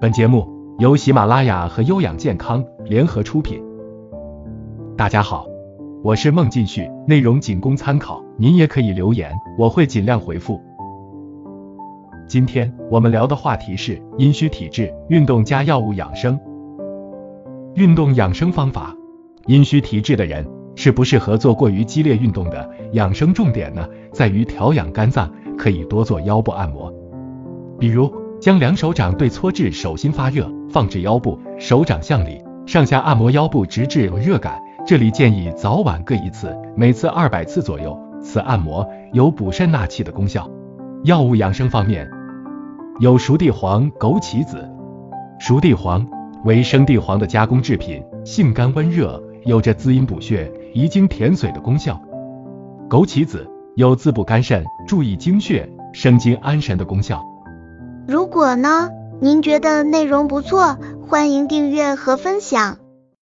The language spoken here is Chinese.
本节目由喜马拉雅和优养健康联合出品。大家好，我是孟进旭，内容仅供参考，您也可以留言，我会尽量回复。今天我们聊的话题是阴虚体质，运动加药物养生。运动养生方法，阴虚体质的人适不适合做过于激烈运动的？养生重点呢，在于调养肝脏，可以多做腰部按摩，比如。将两手掌对搓至手心发热，放置腰部，手掌向里，上下按摩腰部，直至有热感。这里建议早晚各一次，每次二百次左右。此按摩有补肾纳气的功效。药物养生方面，有熟地黄、枸杞子。熟地黄为生地黄的加工制品，性甘温热，有着滋阴补血、怡精填髓的功效。枸杞子有滋补肝肾、注意精血、生津安神的功效。如果呢，您觉得内容不错，欢迎订阅和分享。